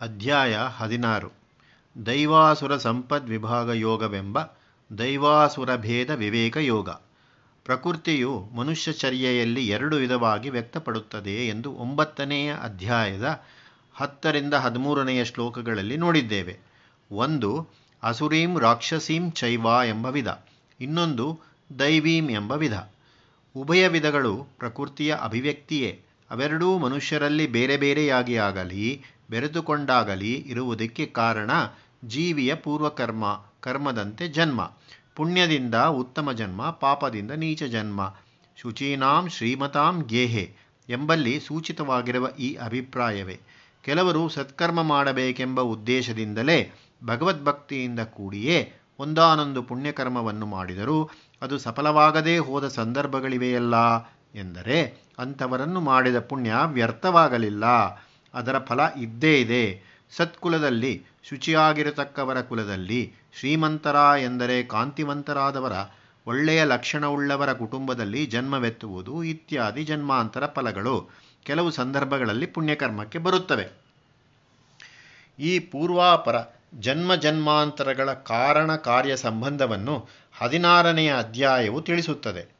ಅಧ್ಯಾಯ ಹದಿನಾರು. ದೈವಾಸುರ ಸಂಪದ್ ವಿಭಾಗ ಯೋಗವೆಂಬ ದೈವಾಸುರ ಭೇದ ವಿವೇಕ ಯೋಗ. ಪ್ರಕೃತಿಯು ಮನುಷ್ಯಚರ್ಯೆಯಲ್ಲಿ ಎರಡು ವಿಧವಾಗಿ ವ್ಯಕ್ತಪಡುತ್ತದೆ ಎಂದು ಒಂಬತ್ತನೆಯ ಅಧ್ಯಾಯದ ಹತ್ತರಿಂದ ಹದಿಮೂರನೆಯ ಶ್ಲೋಕಗಳಲ್ಲಿ ನೋಡಿದ್ದೇವೆ. ಒಂದು, ಅಸುರೀಂ ರಾಕ್ಷಸೀಂ ಚೈವ ಎಂಬ ವಿಧ. ಇನ್ನೊಂದು, ದೈವೀಂ ಎಂಬ ವಿಧ. ಉಭಯ ವಿಧಗಳು ಪ್ರಕೃತಿಯ ಅಭಿವ್ಯಕ್ತಿಯೇ. ಅವೆರಡೂ ಮನುಷ್ಯರಲ್ಲಿ ಬೇರೆ ಬೇರೆಯಾಗಿ ಆಗಲಿ ಬೆರೆತುಕೊಂಡಾಗಲಿ ಇರುವುದಕ್ಕೆ ಕಾರಣ ಜೀವಿಯ ಪೂರ್ವಕರ್ಮ, ಕರ್ಮದಂತೆ ಜನ್ಮ. ಪುಣ್ಯದಿಂದ ಉತ್ತಮ ಜನ್ಮ, ಪಾಪದಿಂದ ನೀಚ ಜನ್ಮ. ಶುಚೀನಾಂ ಶ್ರೀಮತಾಂ ಗೇಹೆ ಎಂಬಲ್ಲಿ ಸೂಚಿತವಾಗಿರುವ ಈ ಅಭಿಪ್ರಾಯವೇ. ಕೆಲವರು ಸತ್ಕರ್ಮ ಮಾಡಬೇಕೆಂಬ ಉದ್ದೇಶದಿಂದಲೇ ಭಗವದ್ಭಕ್ತಿಯಿಂದ ಕೂಡಿಯೇ ಒಂದಾನೊಂದು ಪುಣ್ಯಕರ್ಮವನ್ನು ಮಾಡಿದರೂ ಅದು ಸಫಲವಾಗದೇ ಹೋದ ಸಂದರ್ಭಗಳಿವೆಯಲ್ಲ ಎಂದರೆ ಅಂಥವರನ್ನು ಮಾಡಿದ ಪುಣ್ಯ ವ್ಯರ್ಥವಾಗಲಿಲ್ಲ. ಅದರ ಫಲ ಇದ್ದೇ ಇದೆ. ಸತ್ಕುಲದಲ್ಲಿ ಶುಚಿಯಾಗಿರತಕ್ಕವರ ಕುಲದಲ್ಲಿ ಶ್ರೀಮಂತರ ಎಂದರೆ ಕಾಂತಿವಂತರಾದವರ, ಒಳ್ಳೆಯ ಲಕ್ಷಣವುಳ್ಳವರ ಕುಟುಂಬದಲ್ಲಿ ಜನ್ಮವೆತ್ತುವುದು ಇತ್ಯಾದಿ ಜನ್ಮಾಂತರ ಫಲಗಳು ಕೆಲವು ಸಂದರ್ಭಗಳಲ್ಲಿ ಪುಣ್ಯಕರ್ಮಕ್ಕೆ ಬರುತ್ತವೆ. ಈ ಪೂರ್ವಾಪರ ಜನ್ಮ ಜನ್ಮಾಂತರಗಳ ಕಾರಣ ಕಾರ್ಯ ಸಂಬಂಧವನ್ನು ಹದಿನಾರನೆಯ ಅಧ್ಯಾಯವು ತಿಳಿಸುತ್ತದೆ.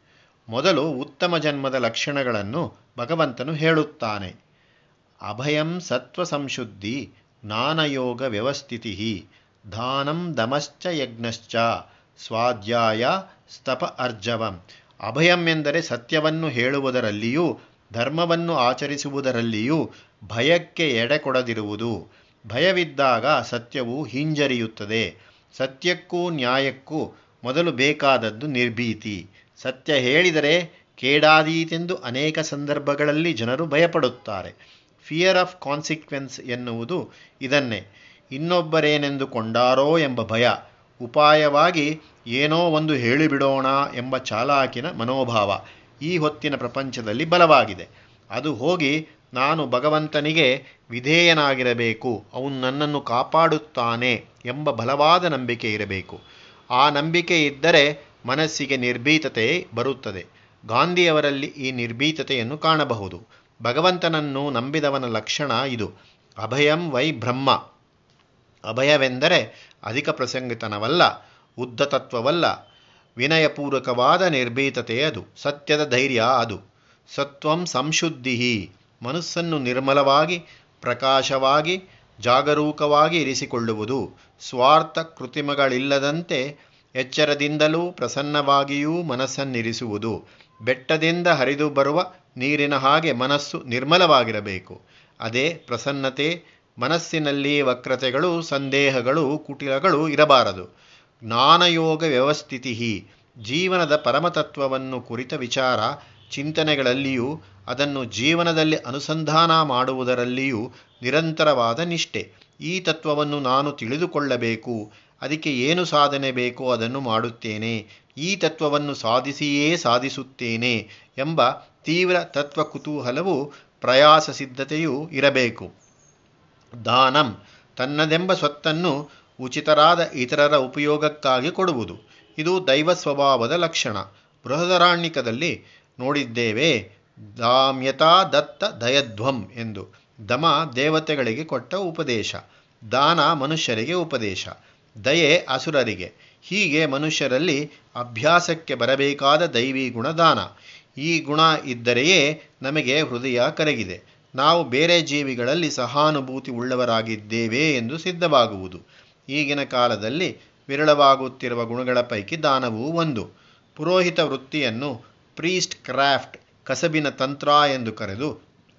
ಮೊದಲು ಉತ್ತಮ ಜನ್ಮದ ಲಕ್ಷಣಗಳನ್ನು ಭಗವಂತನು ಹೇಳುತ್ತಾನೆ. ಅಭಯಂ ಸತ್ವ ಸಂಶುದ್ಧಿ ಜ್ಞಾನಯೋಗ ವ್ಯವಸ್ಥಿತಿ ದಾನಂ ದಮಶ್ಚ ಯಜ್ಞಶ್ಚ ಸ್ವಾಧ್ಯಾಯ ಸ್ತಪ ಅರ್ಜವಂ. ಅಭಯಂ ಎಂದರೆ ಸತ್ಯವನ್ನು ಹೇಳುವುದರಲ್ಲಿಯೂ ಧರ್ಮವನ್ನು ಆಚರಿಸುವುದರಲ್ಲಿಯೂ ಭಯಕ್ಕೆ ಎಡೆ ಕೊಡದಿರುವುದು ಭಯವಿದ್ದಾಗ ಸತ್ಯವು ಹಿಂಜರಿಯುತ್ತದೆ. ಸತ್ಯಕ್ಕೂ ನ್ಯಾಯಕ್ಕೂ ಮೊದಲು ಬೇಕಾದದ್ದು ನಿರ್ಭೀತಿ. ಸತ್ಯ ಹೇಳಿದರೆ ಕೇಡಾದೀತೆಂದು ಅನೇಕ ಸಂದರ್ಭಗಳಲ್ಲಿ ಜನರು ಭಯಪಡುತ್ತಾರೆ. ಫಿಯರ್ ಆಫ್ ಕಾನ್ಸಿಕ್ವೆನ್ಸ್ ಎನ್ನುವುದು ಇದನ್ನೇ. ಇನ್ನೊಬ್ಬರೇನೆಂದುಕೊಂಡಾರೋ ಎಂಬ ಭಯ, ಉಪಾಯವಾಗಿ ಏನೋ ಒಂದು ಹೇಳಿಬಿಡೋಣ ಎಂಬ ಚಾಲಾಕಿನ ಮನೋಭಾವ ಈ ಹೊತ್ತಿನ ಪ್ರಪಂಚದಲ್ಲಿ ಬಲವಾಗಿದೆ. ಅದು ಹೋಗಿ ನಾನು ಭಗವಂತನಿಗೆ ವಿಧೇಯನಾಗಿರಬೇಕು, ಅವನು ನನ್ನನ್ನು ಕಾಪಾಡುತ್ತಾನೆ ಎಂಬ ಬಲವಾದ ನಂಬಿಕೆ ಇರಬೇಕು. ಆ ನಂಬಿಕೆ ಇದ್ದರೆ ಮನಸ್ಸಿಗೆ ನಿರ್ಭೀತತೆ ಬರುತ್ತದೆ. ಗಾಂಧಿಯವರಲ್ಲಿ ಈ ನಿರ್ಭೀತತೆಯನ್ನು ಕಾಣಬಹುದು. ಭಗವಂತನನ್ನು ನಂಬಿದವನ ಲಕ್ಷಣ ಇದು. ಅಭಯಂ ವೈ ಬ್ರಹ್ಮ. ಅಭಯವೆಂದರೆ ಅಧಿಕ ಪ್ರಸಂಗಿತನವಲ್ಲ, ಉದ್ದತತ್ವವಲ್ಲ ವಿನಯಪೂರ್ವಕವಾದ ನಿರ್ಭೀತತೆ ಅದು, ಸತ್ಯದ ಧೈರ್ಯ ಅದು. ಸತ್ವಂ ಸಂಶುದ್ಧಿ ಮನಸ್ಸನ್ನು ನಿರ್ಮಲವಾಗಿ, ಪ್ರಕಾಶವಾಗಿ, ಜಾಗರೂಕವಾಗಿ ಇರಿಸಿಕೊಳ್ಳುವುದು. ಸ್ವಾರ್ಥ ಕೃತಿಮಗಳಿಲ್ಲದಂತೆ ಎಚ್ಚರದಿಂದಲೂ ಪ್ರಸನ್ನವಾಗಿಯೂ ಮನಸ್ಸನ್ನಿರಿಸುವುದು. ಬೆಟ್ಟದಿಂದ ಹರಿದು ಬರುವ ನೀರಿನ ಹಾಗೆ ಮನಸ್ಸು ನಿರ್ಮಲವಾಗಿರಬೇಕು. ಅದೇ ಪ್ರಸನ್ನತೆ, ಮನಸ್ಸಿನಲ್ಲಿ ವಕ್ರತೆಗಳು, ಸಂದೇಹಗಳು, ಕುಟಿಲಗಳು ಇರಬಾರದು. ಜ್ಞಾನಯೋಗ ವ್ಯವಸ್ಥಿತಿ ಜೀವನದ ಪರಮತತ್ವವನ್ನು ಕುರಿತ ವಿಚಾರ, ಚಿಂತನೆಗಳಲ್ಲಿಯೂ, ಅದನ್ನು ಜೀವನದಲ್ಲಿ ಅನುಸಂಧಾನ ಮಾಡುವುದರಲ್ಲಿಯೂ ನಿರಂತರವಾದ ನಿಷ್ಠೆ. ಈ ತತ್ವವನ್ನು ನಾನು ತಿಳಿದುಕೊಳ್ಳಬೇಕು. ಅದಕ್ಕೆ ಏನು ಸಾಧನೆ ಬೇಕೋ ಅದನ್ನು ಮಾಡುತ್ತೇನೆ. ಈ ತತ್ವವನ್ನು ಸಾಧಿಸಿಯೇ ಸಾಧಿಸುತ್ತೇನೆ ಎಂಬ ತೀವ್ರ ತತ್ವ ಕುತೂಹಲವು ಪ್ರಯಾಸ ಸಿದ್ಧತೆಯೂ ಇರಬೇಕು. ದಾನಂ ತನ್ನದೆಂಬ ಸ್ವತ್ತನ್ನು ಉಚಿತರಾದ ಇತರರ ಉಪಯೋಗಕ್ಕಾಗಿ ಕೊಡುವುದು. ಇದು ದೈವ ಸ್ವಭಾವದ ಲಕ್ಷಣ. ಬೃಹದರಾಣ್ಯಕದಲ್ಲಿ ನೋಡಿದ್ದೇವೆ, ದಾಮ್ಯತಾ ದತ್ತ ದಯಧ್ವಂ ಎಂದು ದಮ ದೇವತೆಗಳಿಗೆ ಕೊಟ್ಟ ಉಪದೇಶ. ದಾನ ಮನುಷ್ಯರಿಗೆ ಉಪದೇಶ. ದಯೆ ಅಸುರರಿಗೆ. ಹೀಗೆ ಮನುಷ್ಯರಲ್ಲಿ ಅಭ್ಯಾಸಕ್ಕೆ ಬರಬೇಕಾದ ದೈವಿ ಗುಣ ದಾನ ಈ ಗುಣ ಇದ್ದರೆಯೇ ನಮಗೆ ಹೃದಯ ಕರಗಿದೆ. ನಾವು ಬೇರೆ ಜೀವಿಗಳಲ್ಲಿ ಸಹಾನುಭೂತಿ ಉಳ್ಳವರಾಗಿದ್ದೇವೆ ಎಂದು ಸಿದ್ಧವಾಗುವುದು. ಈಗಿನ ಕಾಲದಲ್ಲಿ ವಿರಳವಾಗುತ್ತಿರುವ ಗುಣಗಳ ಪೈಕಿ ದಾನವೂ ಒಂದು. ಪುರೋಹಿತ ವೃತ್ತಿಯನ್ನು ಪ್ರೀಸ್ಟ್ ಕ್ರಾಫ್ಟ್ ಕಸಬಿನ ತಂತ್ರ ಎಂದು ಕರೆದು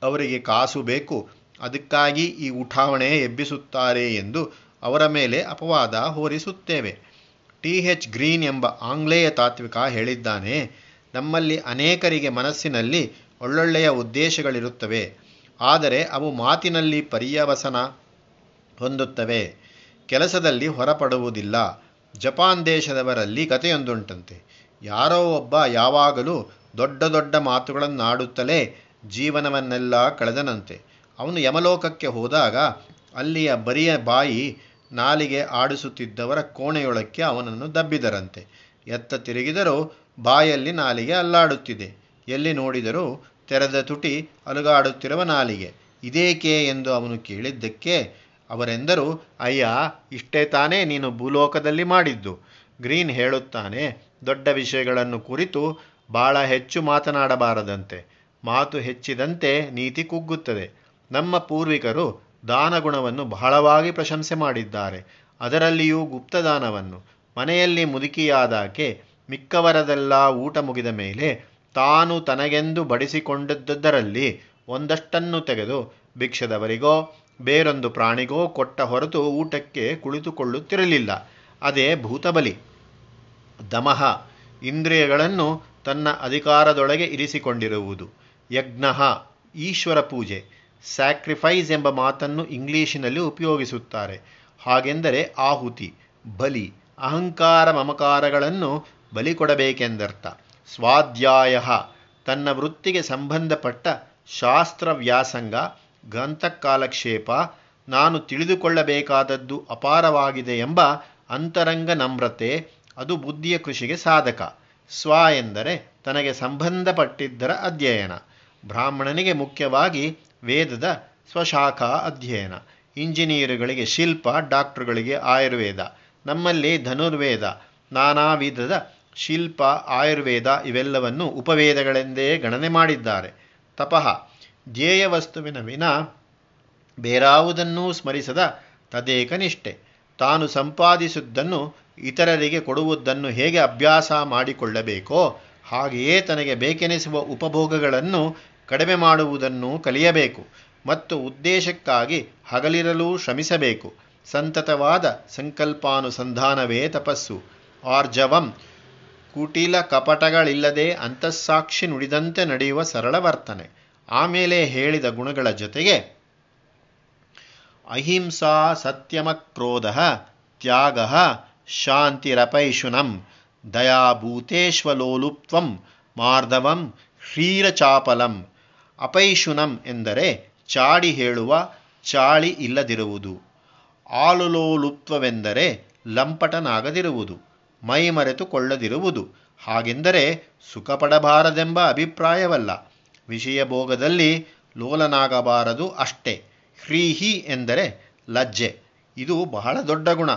ಅವರಿಗೆ ಕಾಸು ಬೇಕು, ಅದಕ್ಕಾಗಿ ಈ ಉಠಾವಣೆ ಎಬ್ಬಿಸುತ್ತಾರೆ ಎಂದು ಅವರ ಮೇಲೆ ಅಪವಾದ ಹೋರಿಸುತ್ತೇವೆ. ಟಿ ಎಚ್ ಗ್ರೀನ್ ಎಂಬ ಆಂಗ್ಲೇಯ ತಾತ್ವಿಕ ಹೇಳಿದ್ದಾನೆ ನಮ್ಮಲ್ಲಿ ಅನೇಕರಿಗೆ ಮನಸ್ಸಿನಲ್ಲಿ ಒಳ್ಳೊಳ್ಳೆಯ ಉದ್ದೇಶಗಳಿರುತ್ತವೆ. ಆದರೆ ಅವು ಮಾತಿನಲ್ಲಿ ಪರ್ಯವಸನ ಹೊಂದುತ್ತವೆ. ಕೆಲಸದಲ್ಲಿ ಹೊರಪಡುವುದಿಲ್ಲ. ಜಪಾನ್ ದೇಶದವರಲ್ಲಿ ಕಥೆಯೊಂದುಂಟಂತೆ. ಯಾರೋ ಒಬ್ಬ ಯಾವಾಗಲೂ ದೊಡ್ಡ ದೊಡ್ಡ ಮಾತುಗಳನ್ನಾಡುತ್ತಲೇ ಜೀವನವನ್ನೆಲ್ಲ ಕಳೆದನಂತೆ. ಅವನು ಯಮಲೋಕಕ್ಕೆ ಹೋದಾಗ ಅಲ್ಲಿಯ ಬರಿಯ ಬಾಯಿ ನಾಲಿಗೆ ಆಡಿಸುತ್ತಿದ್ದವರ ಕೋಣೆಯೊಳಕ್ಕೆ ಅವನನ್ನು ದಬ್ಬಿದರಂತೆ. ಎತ್ತ ತಿರುಗಿದರೂ ಬಾಯಲ್ಲಿ ನಾಲಿಗೆ ಅಲ್ಲಾಡುತ್ತಿದೆ. ಎಲ್ಲಿ ನೋಡಿದರೂ ತೆರೆದ ತುಟಿ ಅಲುಗಾಡುತ್ತಿರುವ ನಾಲಿಗೆ. ಇದೇಕೆ ಎಂದು ಅವನು ಕೇಳಿದ್ದಕ್ಕೆ ಅವರೆಂದರು, ಅಯ್ಯ, ಇಷ್ಟೇ ತಾನೇ ನೀನು ಭೂಲೋಕದಲ್ಲಿ ಮಾಡಿದ್ದು. ಗ್ರೀನ್ ಹೇಳುತ್ತಾನೆ, ದೊಡ್ಡ ವಿಷಯಗಳನ್ನು ಕುರಿತು ಬಹಳ ಹೆಚ್ಚು ಮಾತನಾಡಬಾರದಂತೆ. ಮಾತು ಹೆಚ್ಚಿದಂತೆ ನೀತಿ ಕುಗ್ಗುತ್ತದೆ. ನಮ್ಮ ಪೂರ್ವಿಕರು ದಾನಗುಣವನ್ನು ಬಹಳವಾಗಿ ಪ್ರಶಂಸೆ ಮಾಡಿದ್ದಾರೆ. ಅದರಲ್ಲಿಯೂ ಗುಪ್ತದಾನವನ್ನು. ಮನೆಯಲ್ಲಿ ಮುದುಕಿಯಾದಾಕೆ ಮಿಕ್ಕವರದೆಲ್ಲ ಊಟ ಮುಗಿದ ಮೇಲೆ ತಾನು ತನಗೆಂದು ಬಡಿಸಿಕೊಂಡದ್ದರಲ್ಲಿ ಒಂದಷ್ಟನ್ನು ತೆಗೆದು ಭಿಕ್ಷದವರಿಗೋ, ಬೇರೊಂದು ಪ್ರಾಣಿಗೋ ಕೊಟ್ಟ ಹೊರತು ಊಟಕ್ಕೆ ಕುಳಿತುಕೊಳ್ಳುತ್ತಿರಲಿಲ್ಲ. ಅದೇ ಭೂತಬಲಿ. ದಮಹ ಇಂದ್ರಿಯಗಳನ್ನು ತನ್ನ ಅಧಿಕಾರದೊಳಗೆ ಇರಿಸಿಕೊಂಡಿರುವುದು. ಯಜ್ಞ, ಈಶ್ವರ ಪೂಜೆ. ಸ್ಯಾಕ್ರಿಫೈಸ್ ಎಂಬ ಮಾತನ್ನು ಇಂಗ್ಲಿಷಿನಲ್ಲಿ ಉಪಯೋಗಿಸುತ್ತಾರೆ. ಹಾಗೆಂದರೆ ಆಹುತಿ, ಬಲಿ, ಅಹಂಕಾರ ಮಮಕಾರಗಳನ್ನು ಬಲಿ ಕೊಡಬೇಕೆಂದರ್ಥ. ಸ್ವಾಧ್ಯಾಯ. ತನ್ನ ವೃತ್ತಿಗೆ ಸಂಬಂಧಪಟ್ಟ ಶಾಸ್ತ್ರ ವ್ಯಾಸಂಗ, ಗ್ರಂಥಕಾಲಕ್ಷೇಪ, ನಾನು ತಿಳಿದುಕೊಳ್ಳಬೇಕಾದದ್ದು ಅಪಾರವಾಗಿದೆ ಎಂಬ ಅಂತರಂಗ ನಮ್ರತೆ, ಅದು ಬುದ್ಧಿಯ ಕೃಷಿಗೆ ಸಾಧಕ. ಸ್ವ ಎಂದರೆ ತನಗೆ ಸಂಬಂಧಪಟ್ಟಿದ್ದರ ಅಧ್ಯಯನ. ಬ್ರಾಹ್ಮಣನಿಗೆ ಮುಖ್ಯವಾಗಿ ವೇದದ ಸ್ವಶಾಖಾ ಅಧ್ಯಯನ. ಇಂಜಿನಿಯರುಗಳಿಗೆ ಶಿಲ್ಪ, ಡಾಕ್ಟ್ರುಗಳಿಗೆ ಆಯುರ್ವೇದ. ನಮ್ಮಲ್ಲಿ ಧನುರ್ವೇದ ನಾನಾ ವಿಧದ ಶಿಲ್ಪ, ಆಯುರ್ವೇದ ಇವೆಲ್ಲವನ್ನು ಉಪವೇದಗಳೆಂದೇ ಗಣನೆ ಮಾಡಿದ್ದಾರೆ. ತಪಃ ಧ್ಯೇಯ ವಸ್ತುವಿನ ವಿನ ಬೇರಾವುದನ್ನೂ ಸ್ಮರಿಸದ ತದೇಕನಿಷ್ಠೆ ತಾನು ಸಂಪಾದಿಸುವುದನ್ನು ಇತರರಿಗೆ ಕೊಡುವುದನ್ನು ಹೇಗೆ ಅಭ್ಯಾಸ ಮಾಡಿಕೊಳ್ಳಬೇಕೋ, ಹಾಗೆಯೇ ತನಗೆ ಬೇಕೆನಿಸುವ ಉಪಭೋಗಗಳನ್ನು ಕಡಿಮೆ ಮಾಡುವುದನ್ನು ಕಲಿಯಬೇಕು ಮತ್ತು ಉದ್ದೇಶಕ್ಕಾಗಿ ಹಗಲಿರಲು ಶ್ರಮಿಸಬೇಕು. ಸಂತತವಾದ ಸಂಕಲ್ಪಾನುಸಂಧಾನವೇ ತಪಸ್ಸು. ಆರ್ಜವಂ ಕುಟಿಲ ಕಪಟಗಳಿಲ್ಲದೆ ಅಂತಸ್ಸಾಕ್ಷಿ ನುಡಿದಂತೆ ನಡೆಯುವ ಸರಳ ವರ್ತನೆ. ಆಮೇಲೆ ಹೇಳಿದ ಗುಣಗಳ ಜೊತೆಗೆ, ಅಹಿಂಸಾ ಸತ್ಯಮಕ್ರೋಧ ತ್ಯಾಗ ಶಾಂತಿರಪೈಶುನಂ ದಯಾಭೂತೇಶ್ವಲೋಲುಪ್ತ್ವಂ ಮಾರ್ಧವಂ ಹ್ರೀರಚಾಪಲಂ ಅಪೈಶುನಂ ಎಂದರೆ ಚಾಡಿ ಹೇಳುವ, ಚಾಳಿ ಇಲ್ಲದಿರುವುದು. ಆಲುಲೋಲುಪ್ತ್ವವೆಂದರೆ ಲಂಪಟನಾಗದಿರುವುದು. ಮೈಮರೆತುಕೊಳ್ಳದಿರುವುದು. ಹಾಗೆಂದರೆ ಸುಖಪಡಬಾರದೆಂಬ ಅಭಿಪ್ರಾಯವಲ್ಲ. ವಿಷಯ ಭೋಗದಲ್ಲಿ ಲೋಲನಾಗಬಾರದು ಅಷ್ಟೇ. ಹ್ರೀಹಿ ಎಂದರೆ ಲಜ್ಜೆ. ಇದು ಬಹಳ ದೊಡ್ಡ ಗುಣ.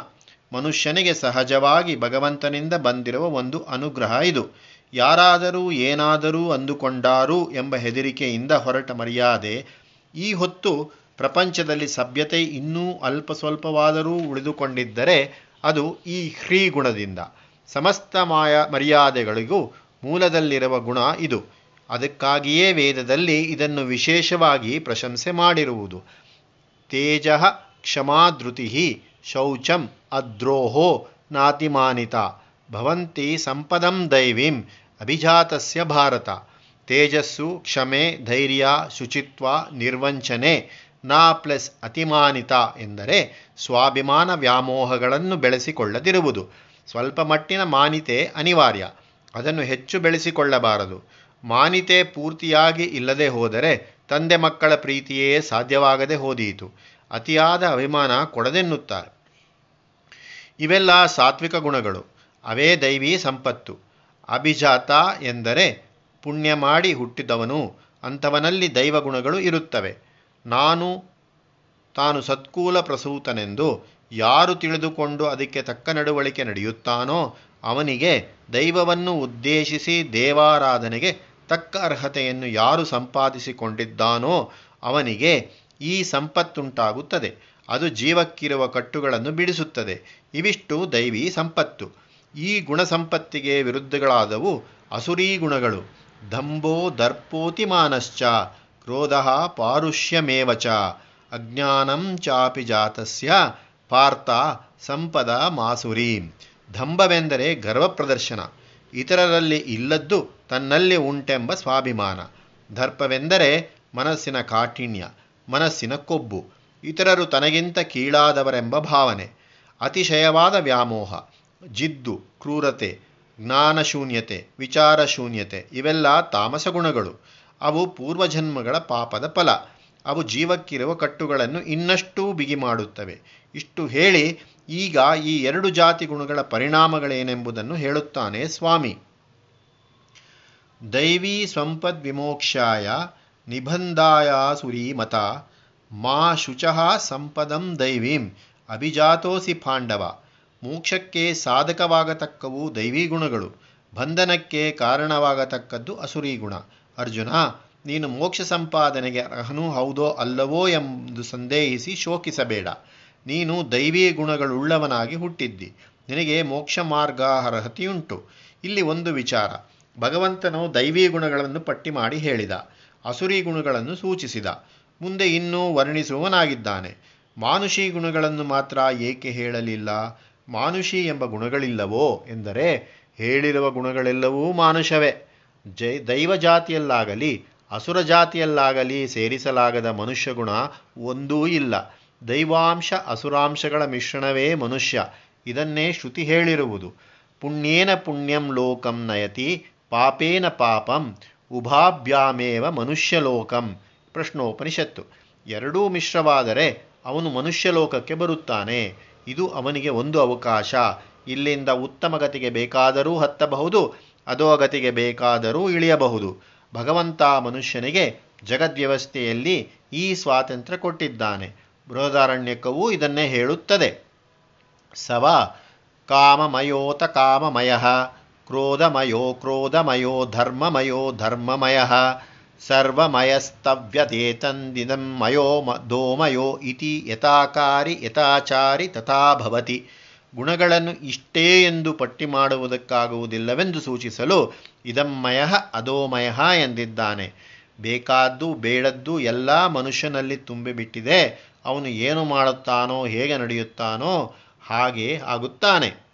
ಮನುಷ್ಯನಿಗೆ ಸಹಜವಾಗಿ ಭಗವಂತನಿಂದ ಬಂದಿರುವ ಒಂದು ಅನುಗ್ರಹ ಇದು. ಯಾರಾದರೂ ಏನಾದರೂ ಅಂದುಕೊಂಡಾರು ಎಂಬ ಹೆದರಿಕೆಯಿಂದ ಹೊರಟ ಮರ್ಯಾದೆ. ಈ ಹೊತ್ತು ಪ್ರಪಂಚದಲ್ಲಿ ಸಭ್ಯತೆ ಇನ್ನೂ ಅಲ್ಪ ಸ್ವಲ್ಪವಾದರೂ ಉಳಿದುಕೊಂಡಿದ್ದರೆ ಅದು ಈ ಹ್ರೀ ಗುಣದಿಂದ ಸಮಸ್ತ ಮಾಯ ಮರ್ಯಾದೆಗಳಿಗೂ ಮೂಲದಲ್ಲಿರುವ ಗುಣ ಇದು. ಅದಕ್ಕಾಗಿಯೇ ವೇದದಲ್ಲಿ ಇದನ್ನು ವಿಶೇಷವಾಗಿ ಪ್ರಶಂಸೆ ಮಾಡಿರುವುದು. ತೇಜ ಕ್ಷಮಾಧೃತಿ ಶೌಚಂ ಅದ್ರೋಹೋ ನಾತಿಮಾನಿತ ಭವಂತಿ ಸಂಪದಂ ದೈವಿಂ ಅಭಿಜಾತಸ್ಯ ಭಾರತ. ತೇಜಸ್ಸು, ಕ್ಷಮೆ, ಧೈರ್ಯ, ಶುಚಿತ್ವ, ನಿರ್ವಂಚನೆ ನಾ ಪ್ಲಸ್ ಅತಿಮಾನಿತ ಎಂದರೆ ಸ್ವಾಭಿಮಾನ ವ್ಯಾಮೋಹಗಳನ್ನು ಬೆಳೆಸಿಕೊಳ್ಳದಿರುವುದು. ಸ್ವಲ್ಪ ಮಟ್ಟಿನ ಮಾನಿತೆ ಅನಿವಾರ್ಯ. ಅದನ್ನು ಹೆಚ್ಚು ಬೆಳೆಸಿಕೊಳ್ಳಬಾರದು. ಮಾನಿತೆ ಪೂರ್ತಿಯಾಗಿ ಇಲ್ಲದೆ ಹೋದರೆ ತಂದೆ ಮಕ್ಕಳ ಪ್ರೀತಿಯೇ ಸಾಧ್ಯವಾಗದೆ ಹೋದೀತು. ಅತಿಯಾದ ಅಭಿಮಾನ ಕೊಡದೆನ್ನುತ್ತಾರೆ. ಇವೆಲ್ಲ ಸಾತ್ವಿಕ ಗುಣಗಳು. ಅವೇ ದೈವಿ ಸಂಪತ್ತು. ಅಭಿಜಾತ ಎಂದರೆ ಪುಣ್ಯ ಮಾಡಿ ಹುಟ್ಟಿದವನು ಅಂಥವನಲ್ಲಿ ದೈವಗುಣಗಳು ಇರುತ್ತವೆ. ನಾನು ತಾನು ಸತ್ಕೂಲ ಪ್ರಸೂತನೆಂದು ಯಾರು ತಿಳಿದುಕೊಂಡು ಅದಕ್ಕೆ ತಕ್ಕ ನಡವಳಿಕೆ ನಡೆಯುತ್ತಾನೋ ಅವನಿಗೆ ದೈವವನ್ನು ಉದ್ದೇಶಿಸಿ ದೇವಾರಾಧನೆಗೆ ತಕ್ಕ ಅರ್ಹತೆಯನ್ನು ಯಾರು ಸಂಪಾದಿಸಿಕೊಂಡಿದ್ದಾನೋ ಅವನಿಗೆ ಈ ಸಂಪತ್ತುಂಟಾಗುತ್ತದೆ. ಅದು ಜೀವಕ್ಕಿರುವ ಕಟ್ಟುಗಳನ್ನು ಬಿಡಿಸುತ್ತದೆ. ಇವಿಷ್ಟು ದೈವಿ ಸಂಪತ್ತು. ಈ ಗುಣ ಸಂಪತ್ತಿಗೆ ವಿರುದ್ಧಗಳಾದವು ಅಸುರೀ ಗುಣಗಳು. ದಂಭೋ ದರ್ಪೋತಿಮಾನಶ್ಚ. ಕ್ರೋಧ ಪಾರುಷ್ಯಮೇವಚ ಅಜ್ಞಾನಂ ಚಾಪಿ ಜಾತಸ್ಯ ಪಾರ್ಥ ಸಂಪದ ಮಾಸುರಿ ದಂಭವೆಂದರೆ ಗರ್ವ ಪ್ರದರ್ಶನ ಇತರರಲ್ಲಿ ಇಲ್ಲದ್ದು ತನ್ನಲ್ಲಿ ಉಂಟೆಂಬ ಸ್ವಾಭಿಮಾನ। ದರ್ಪವೆಂದರೆ ಮನಸ್ಸಿನ ಕಾಠಿಣ್ಯ, ಮನಸ್ಸಿನ ಕೊಬ್ಬು। ಇತರರು ತನಗಿಂತ ಕೀಳಾದವರೆಂಬ ಭಾವನೆ। ಅತಿಶಯವಾದ ವ್ಯಾಮೋಹ, ಜಿದ್ದು, ಕ್ರೂರತೆ, ಜ್ಞಾನಶೂನ್ಯತೆ, ವಿಚಾರಶೂನ್ಯತೆ ಇವೆಲ್ಲ ತಾಮಸ ಗುಣಗಳು ಅವು ಪೂರ್ವಜನ್ಮಗಳ ಪಾಪದ ಫಲ. ಅವು ಜೀವಕ್ಕಿರುವ ಕಟ್ಟುಗಳನ್ನು ಇನ್ನಷ್ಟು ಬಿಗಿ ಮಾಡುತ್ತವೆ. ಇಷ್ಟು ಹೇಳಿ ಈಗ ಈ ಎರಡು ಜಾತಿ ಗುಣಗಳ ಪರಿಣಾಮಗಳೇನೆಂಬುದನ್ನು ಹೇಳುತ್ತಾನೆ ಸ್ವಾಮಿ. ದೈವೀ ಸಂಪದ್ವಿಮೋಕ್ಷಾಯ ನಿಬಂಧಾಯ ಸುರೀಮತ ಮಾ ಶುಚಃ ಸಂಪದಂ ದೈವೀಂ ಅಭಿಜಾತೋಸಿ ಪಾಂಡವ. ಮೋಕ್ಷಕ್ಕೆ ಸಾಧಕವಾಗತಕ್ಕವು ದೈವೀ ಗುಣಗಳು. ಬಂಧನಕ್ಕೆ ಕಾರಣವಾಗತಕ್ಕದ್ದು ಅಸುರಿ ಗುಣ ಅರ್ಜುನ ನೀನು ಮೋಕ್ಷ ಸಂಪಾದನೆಗೆ ಅರ್ಹನೂ ಹೌದೋ ಅಲ್ಲವೋ ಎಂದು ಸಂದೇಹಿಸಿ ಶೋಕಿಸಬೇಡ. ನೀನು ದೈವೀ ಗುಣಗಳುಳ್ಳವನಾಗಿ ಹುಟ್ಟಿದ್ದಿ. ನಿನಗೆ ಮೋಕ್ಷ ಮಾರ್ಗ ಅರ್ಹತೆಯುಂಟು. ಇಲ್ಲಿ ಒಂದು ವಿಚಾರ. ಭಗವಂತನು ದೈವೀ ಗುಣಗಳನ್ನು ಪಟ್ಟಿ ಮಾಡಿ ಹೇಳಿದ. ಅಸುರಿ ಗುಣಗಳನ್ನು ಸೂಚಿಸಿದ. ಮುಂದೆ ಇನ್ನೂ ವರ್ಣಿಸುವವನಾಗಿದ್ದಾನೆ. ಮಾನುಷಿ ಗುಣಗಳನ್ನು ಮಾತ್ರ ಏಕೆ ಹೇಳಲಿಲ್ಲ? ಮಾನುಷಿ ಎಂಬ ಗುಣಗಳಿಲ್ಲವೋ? ಎಂದರೆ ಹೇಳಿರುವ ಗುಣಗಳೆಲ್ಲವೂ ಮಾನುಷವೇ. ಜೈ ದೈವ ಜಾತಿಯಲ್ಲಾಗಲಿ ಅಸುರ ಜಾತಿಯಲ್ಲಾಗಲಿ ಸೇರಿಸಲಾಗದ ಮನುಷ್ಯ ಗುಣ ಒಂದೂ ಇಲ್ಲ. ದೈವಾಂಶ ಅಸುರಾಂಶಗಳ ಮಿಶ್ರಣವೇ ಮನುಷ್ಯ. ಇದನ್ನೇ ಶ್ರುತಿ ಹೇಳಿರುವುದು. ಪುಣ್ಯೇನ ಪುಣ್ಯಂ ಲೋಕಂ ನಯತಿ, ಪಾಪೇನ ಪಾಪಂ, ಉಭಾಭ್ಯಾಮೇವ ಮನುಷ್ಯಲೋಕಂ. ಪ್ರಶ್ನೋಪನಿಷತ್ತು. ಎರಡೂ ಮಿಶ್ರವಾದರೆ ಅವನು ಮನುಷ್ಯ ಲೋಕಕ್ಕೆ ಬರುತ್ತಾನೆ. ಇದು ಅವನಿಗೆ ಒಂದು ಅವಕಾಶ. ಇಲ್ಲಿಂದ ಉತ್ತಮ ಗತಿಗೆ ಬೇಕಾದರೂ ಹತ್ತಬಹುದು. ಅಧೋಗತಿಗೆ ಬೇಕಾದರೂ ಇಳಿಯಬಹುದು. ಭಗವಂತ ಮನುಷ್ಯನಿಗೆ ಜಗದ್ವ್ಯವಸ್ಥೆಯಲ್ಲಿ ಈ ಸ್ವಾತಂತ್ರ್ಯ ಕೊಟ್ಟಿದ್ದಾನೆ. ಬೃಹದಾರಣ್ಯಕವೂ ಇದನ್ನೇ ಹೇಳುತ್ತದೆ. ಸವ ಕಾಮಮಯೋತ ಕಾಮಮಯ ಕ್ರೋಧಮಯೋ ಕ್ರೋಧಮಯೋ ಧರ್ಮಮಯೋ ಧರ್ಮಮಯ ಸರ್ವಮಯಸ್ತವ್ಯತೇತಂದಿದಂ ಮಯೋ ದೋಮಯೋ ಇತಿ ಯಥಾಕಾರಿ ಯಥಾಚಾರಿ ತಥಾ ಭವತಿ. ಗುಣಗಳನ್ನು ಇಷ್ಟೇ ಎಂದು ಪಟ್ಟಿ ಮಾಡುವುದಕ್ಕಾಗುವುದಿಲ್ಲವೆಂದು ಸೂಚಿಸಲು ಇದಮ್ಮಯ ಅಧೋಮಯ ಎಂದಿದ್ದಾನೆ. ಬೇಕಾದ್ದು, ಬೇಡದ್ದು ಎಲ್ಲ ಮನುಷ್ಯನಲ್ಲಿ ತುಂಬಿಬಿಟ್ಟಿದೆ. ಅವನು ಏನು ಮಾಡುತ್ತಾನೋ, ಹೇಗೆ ನಡೆಯುತ್ತಾನೋ ಹಾಗೆ ಆಗುತ್ತಾನೆ.